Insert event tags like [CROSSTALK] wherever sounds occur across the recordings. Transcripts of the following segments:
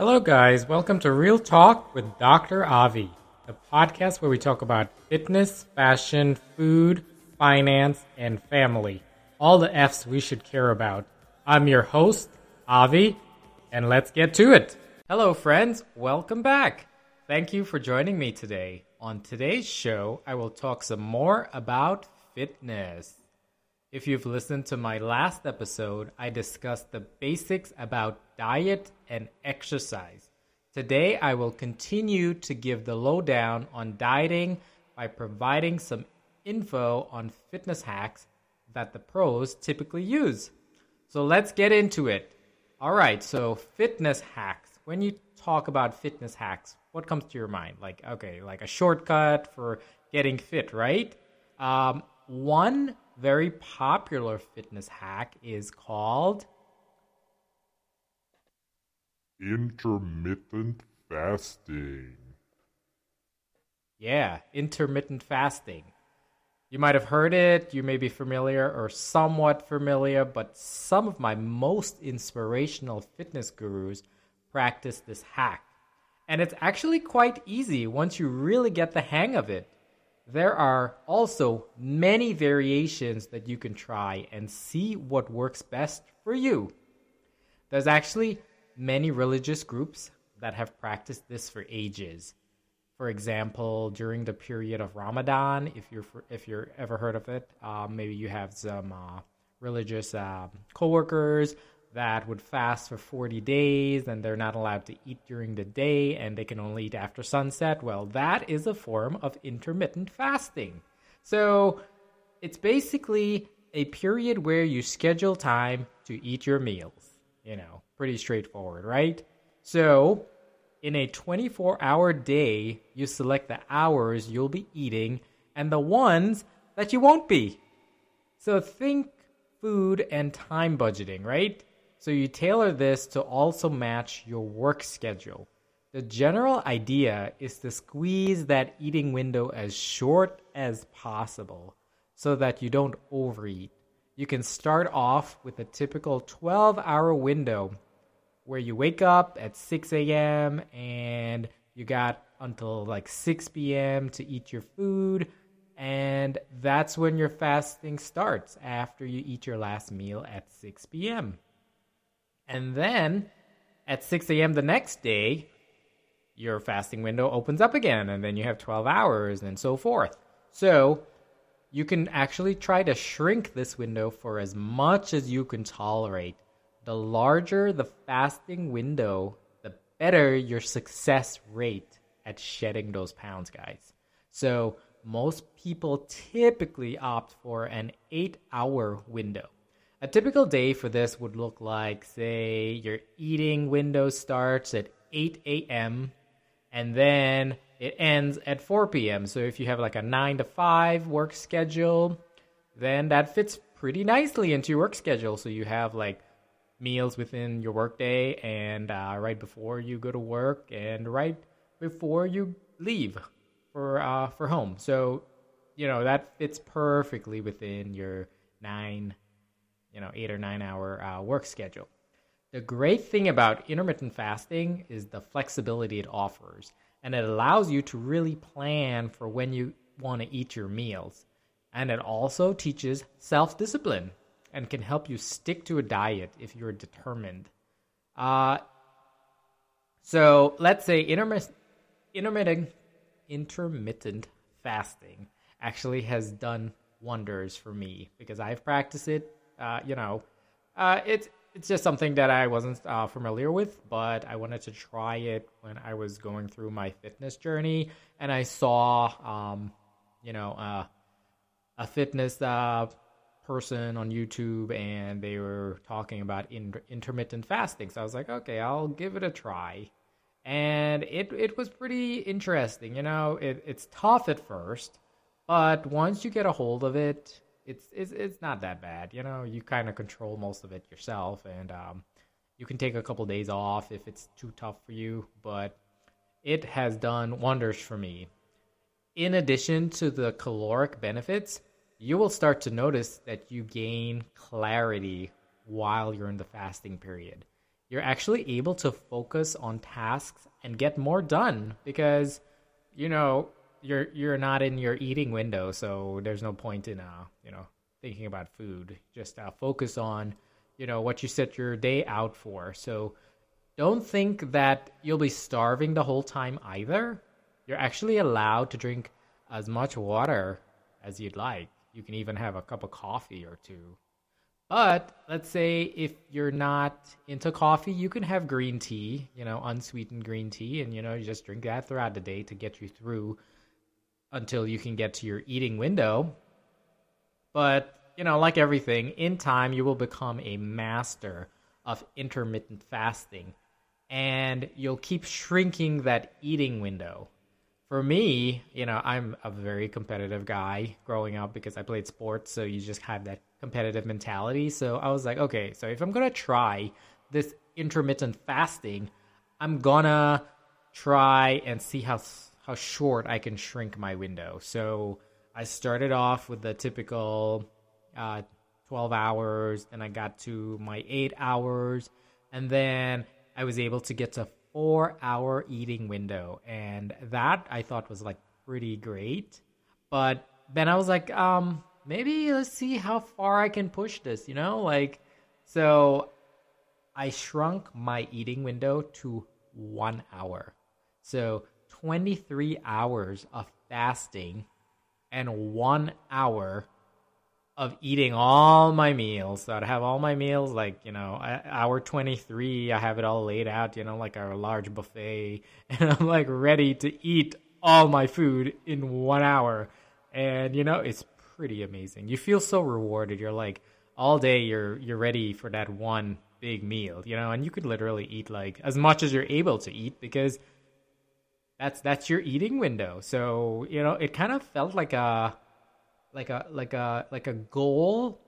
Hello, guys. Welcome to Real Talk with Dr. Avi, the podcast where we talk about fitness, fashion, food, finance, and family. All the F's we should care about. I'm your host, Avi, and let's get to it. Hello, friends. Welcome back. Thank you for joining me today. On today's show, I will talk some more about fitness. If you've listened to my last episode, I discussed the basics about diet and exercise. Today, I will continue to give the lowdown on dieting by providing some info on fitness hacks that the pros typically use. So let's get into it. All right, so fitness hacks. When you talk about fitness hacks, what comes to your mind? Like, okay, like a shortcut for getting fit, right? Um, one very popular fitness hack is called intermittent fasting. Yeah, intermittent fasting. You might have heard it, you may be familiar or somewhat familiar, but some of my most inspirational fitness gurus practice this hack. And it's actually quite easy once you really get the hang of it there are also many variations that you can try and see what works best for you. There's actually many religious groups that have practiced this for ages. For example, during the period of Ramadan, if you're if you're ever heard of it, uh, maybe you have some uh, religious uh, coworkers that would fast for 40 days and they're not allowed to eat during the day and they can only eat after sunset. Well, that is a form of intermittent fasting. So it's basically a period where you schedule time to eat your meals. You know, pretty straightforward, right? So in a 24 hour day, you select the hours you'll be eating and the ones that you won't be. So think food and time budgeting, right? So you tailor this to also match your work schedule. The general idea is to squeeze that eating window as short as possible so that you don't overeat. You can start off with a typical 12 hour window where you wake up at 6 a.m. and you got until like 6 p.m. to eat your food. And that's when your fasting starts after you eat your last meal at 6 p.m. And then at 6 a.m. the next day, your fasting window opens up again, and then you have 12 hours and so forth. So you can actually try to shrink this window for as much as you can tolerate. The larger the fasting window, the better your success rate at shedding those pounds, guys. So most people typically opt for an eight hour window. A typical day for this would look like, say, your eating window starts at 8 a.m. and then it ends at 4 p.m. So if you have like a 9 to 5 work schedule, then that fits pretty nicely into your work schedule. So you have like meals within your workday and uh, right before you go to work and right before you leave for uh, for home. So you know that fits perfectly within your nine you know eight or nine hour uh, work schedule. The great thing about intermittent fasting is the flexibility it offers, and it allows you to really plan for when you want to eat your meals. And it also teaches self discipline and can help you stick to a diet if you're determined. Uh, so let's say intermittent, intermittent, intermittent fasting actually has done wonders for me because I've practiced it uh, you know, uh, it's it's just something that I wasn't uh, familiar with, but I wanted to try it when I was going through my fitness journey, and I saw, um, you know, uh, a fitness uh, person on YouTube, and they were talking about in- intermittent fasting. So I was like, okay, I'll give it a try, and it it was pretty interesting. You know, it, it's tough at first, but once you get a hold of it, it's it's it's not that bad. You know, you kind of control most of it yourself, and um, you can take a couple days off if it's too tough for you. But it has done wonders for me. In addition to the caloric benefits, you will start to notice that you gain clarity while you're in the fasting period. you're actually able to focus on tasks and get more done because you know you're you're not in your eating window so there's no point in uh you know thinking about food. Just uh, focus on you know what you set your day out for. So don't think that you'll be starving the whole time either. You're actually allowed to drink as much water as you'd like. You can even have a cup of coffee or two. But let's say if you're not into coffee, you can have green tea, you know, unsweetened green tea, and you know, you just drink that throughout the day to get you through until you can get to your eating window. But, you know, like everything, in time you will become a master of intermittent fasting and you'll keep shrinking that eating window for me, you know, I'm a very competitive guy growing up because I played sports, so you just have that competitive mentality. So I was like, okay, so if I'm gonna try this intermittent fasting, I'm gonna try and see how how short I can shrink my window. So I started off with the typical uh, 12 hours, then I got to my eight hours, and then I was able to get to four hour eating window. And that I thought was like pretty great. But then I was like, um, maybe let's see how far I can push this, you know? Like, so I shrunk my eating window to one hour. So 23 hours of fasting and one hour of eating all my meals. So I'd have all my meals like, you know, hour 23, I have it all laid out, you know, like a large buffet. [LAUGHS] And I'm like ready to eat all my food in one hour. And, you know, it's pretty amazing. You feel so rewarded. You're like, all day you're you're ready for that one big meal, you know, and you could literally eat like as much as you're able to eat because that's that's your eating window. So, you know, it kind of felt like a like a like a like a goal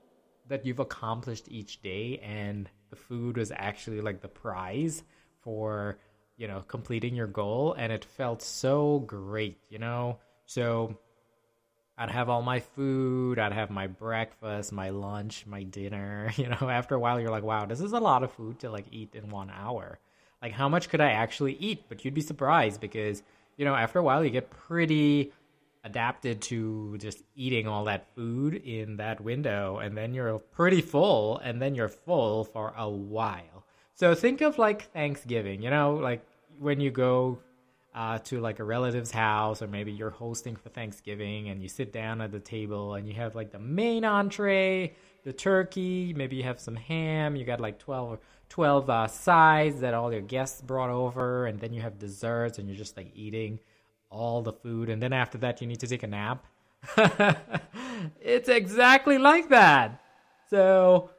that you've accomplished each day and the food was actually like the prize for you know completing your goal and it felt so great you know so i'd have all my food i'd have my breakfast my lunch my dinner [LAUGHS] you know after a while you're like wow this is a lot of food to like eat in one hour like how much could i actually eat? But you'd be surprised because you know after a while you get pretty adapted to just eating all that food in that window and then you're pretty full and then you're full for a while. So think of like thanksgiving you know like when you go uh, to like a relative's house or maybe you're hosting for thanksgiving and you sit down at the table and you have like the main entree the turkey maybe you have some ham you got like 12 12 uh, sides that all your guests brought over and then you have desserts and you're just like eating all the food, and then after that, you need to take a nap. [LAUGHS] it's exactly like that. So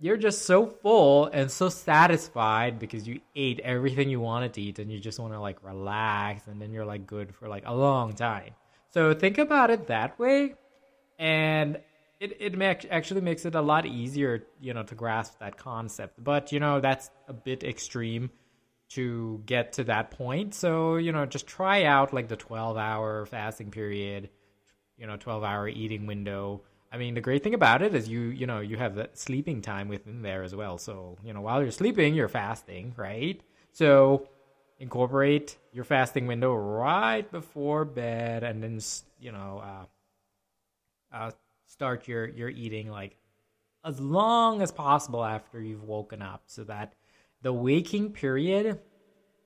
you're just so full and so satisfied because you ate everything you wanted to eat, and you just want to like relax, and then you're like good for like a long time. So think about it that way, and it it actually makes it a lot easier, you know, to grasp that concept. But you know, that's a bit extreme to get to that point. So, you know, just try out like the 12 hour fasting period, you know, 12 hour eating window. I mean, the great thing about it is you, you know, you have that sleeping time within there as well. So, you know, while you're sleeping, you're fasting, right? So, incorporate your fasting window right before bed and then, you know, uh, uh, start your, your eating like as long as possible after you've woken up so that the waking period,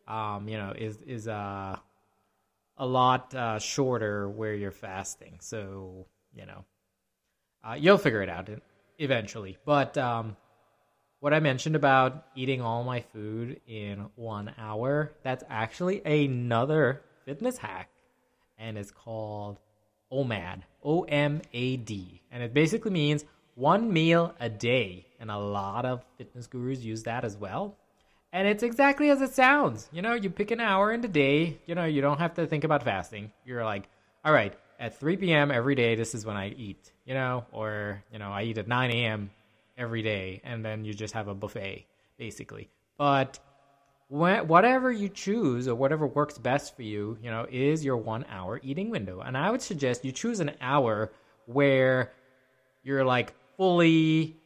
um, you know, is is uh, a lot uh, shorter where you're fasting. So you know, uh, you'll figure it out eventually. But um, what I mentioned about eating all my food in one hour, that's actually another fitness hack, and it's called OMAD, O M A D, and it basically means one meal a day. And a lot of fitness gurus use that as well. And it's exactly as it sounds. You know, you pick an hour in the day. You know, you don't have to think about fasting. You're like, all right, at 3 p.m. every day, this is when I eat. You know, or you know, I eat at 9 a.m. every day, and then you just have a buffet, basically. But when, whatever you choose or whatever works best for you, you know, is your one hour eating window. And I would suggest you choose an hour where you're like fully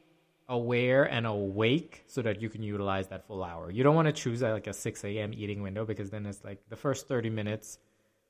aware and awake so that you can utilize that full hour. You don't want to choose like a 6 a.m. eating window because then it's like the first 30 minutes,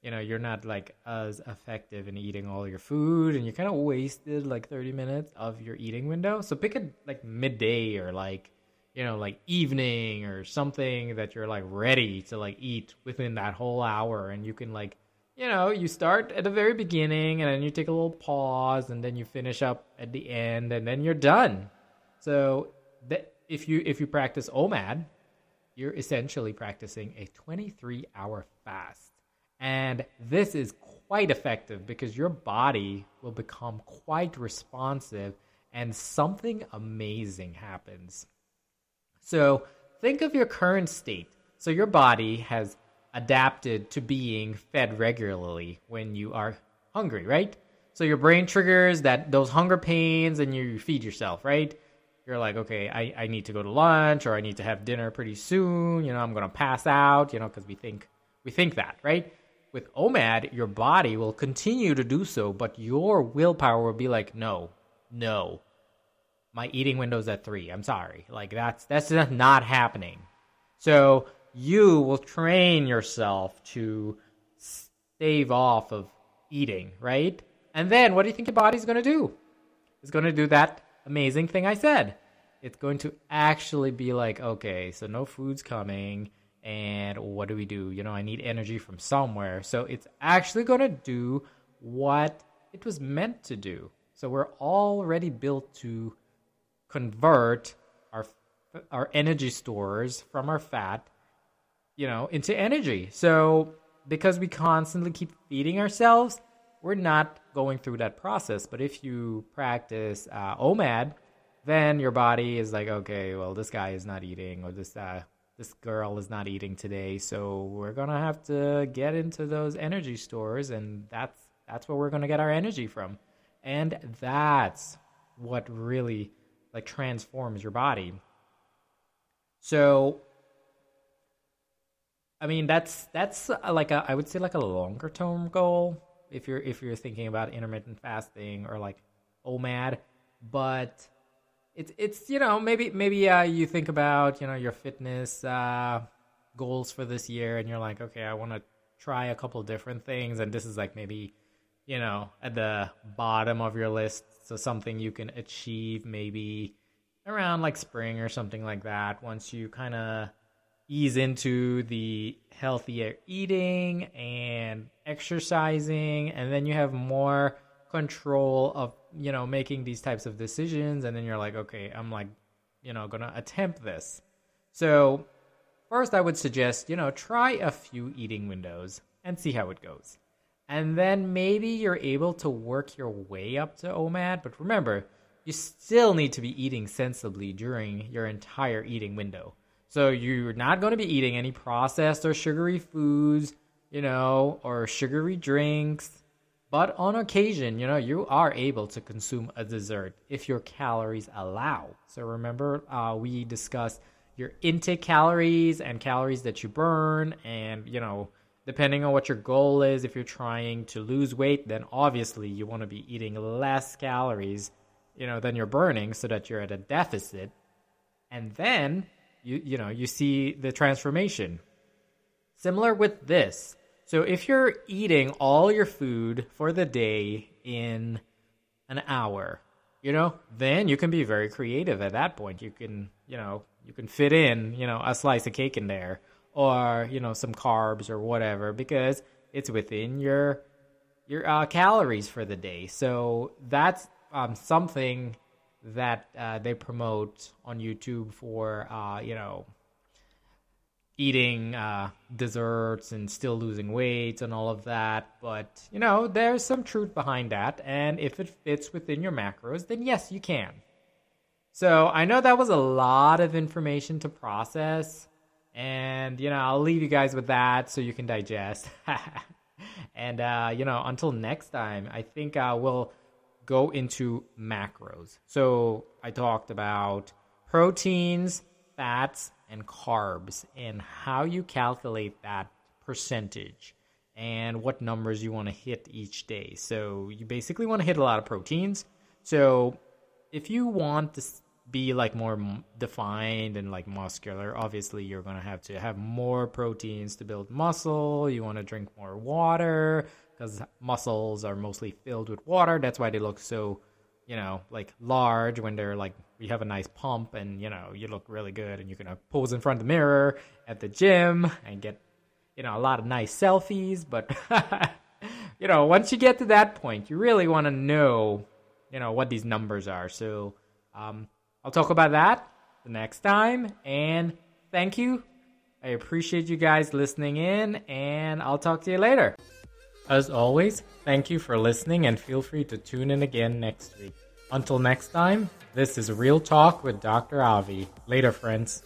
you know, you're not like as effective in eating all your food and you kind of wasted like 30 minutes of your eating window. So pick a like midday or like, you know, like evening or something that you're like ready to like eat within that whole hour and you can like you know, you start at the very beginning and then you take a little pause and then you finish up at the end and then you're done. So that if you if you practice OMAD, you're essentially practicing a 23 hour fast. And this is quite effective because your body will become quite responsive and something amazing happens. So think of your current state. So your body has adapted to being fed regularly when you are hungry, right? So your brain triggers that those hunger pains and you feed yourself, right? You're like, okay, I, I need to go to lunch or I need to have dinner pretty soon, you know, I'm gonna pass out, you know, because we think we think that, right? With OMAD, your body will continue to do so, but your willpower will be like, no, no. My eating window's at three. I'm sorry. Like that's that's not happening. So you will train yourself to stave off of eating, right? And then what do you think your body's going to do? It's going to do that amazing thing I said. It's going to actually be like, okay, so no food's coming. And what do we do? You know, I need energy from somewhere. So it's actually going to do what it was meant to do. So we're already built to convert our our energy stores from our fat you know, into energy. So because we constantly keep feeding ourselves, we're not going through that process. But if you practice uh, OMAD, then your body is like, okay, well, this guy is not eating, or this uh, this girl is not eating today, so we're gonna have to get into those energy stores, and that's that's where we're gonna get our energy from, and that's what really like transforms your body. So I mean, that's that's uh, like a I would say like a longer term goal if you're if you're thinking about intermittent fasting or like OMAD, but it's it's you know maybe maybe uh, you think about you know your fitness uh, goals for this year and you're like okay I want to try a couple different things and this is like maybe you know at the bottom of your list so something you can achieve maybe around like spring or something like that once you kind of ease into the healthier eating and exercising and then you have more control of you know making these types of decisions. And then you're like okay i'm like you know gonna attempt this. So first i would suggest you know try a few eating windows and see how it goes. And then maybe you're able to work your way up to omad but remember you still need to be eating sensibly during your entire eating window. So you're not going to be eating any processed or sugary foods, you know, or sugary drinks. But on occasion, you know, you are able to consume a dessert if your calories allow. So remember, uh, we discussed your intake calories and calories that you burn, and you know, depending on what your goal is, if you're trying to lose weight, then obviously you want to be eating less calories, you know, than you're burning, so that you're at a deficit. And then you you know you see the transformation similar with this so if you're eating all your food for the day in an hour you know then you can be very creative at that point. You can you know you can fit in you know a slice of cake in there or you know some carbs or whatever because it's within your your uh, calories for the day. So that's um, something that uh, they promote on YouTube for uh, you know eating uh, desserts and still losing weight and all of that. But you know, there's some truth behind that, and if it fits within your macros, then yes, you can. So I know that was a lot of information to process, and you know, I'll leave you guys with that so you can digest. [LAUGHS] and uh, you know, until next time, I think uh, we'll go into macros. So I talked about proteins, fats, and carbs and how you calculate that percentage and what numbers you want to hit each day. So you basically want to hit a lot of proteins. So if you want to be like more defined and like muscular, obviously you're going to have to have more proteins to build muscle. You want to drink more water because muscles are mostly filled with water. That's why they look so, you know, like large when they're like you have a nice pump and you know you look really good and you can pose in front of the mirror at the gym and get you know a lot of nice selfies. But [LAUGHS] you know once you get to that point, you really want to know you know what these numbers are. So. Um, I'll talk about that the next time. And thank you. I appreciate you guys listening in, and I'll talk to you later. As always, thank you for listening, and feel free to tune in again next week. Until next time, this is Real Talk with Dr. Avi. Later, friends.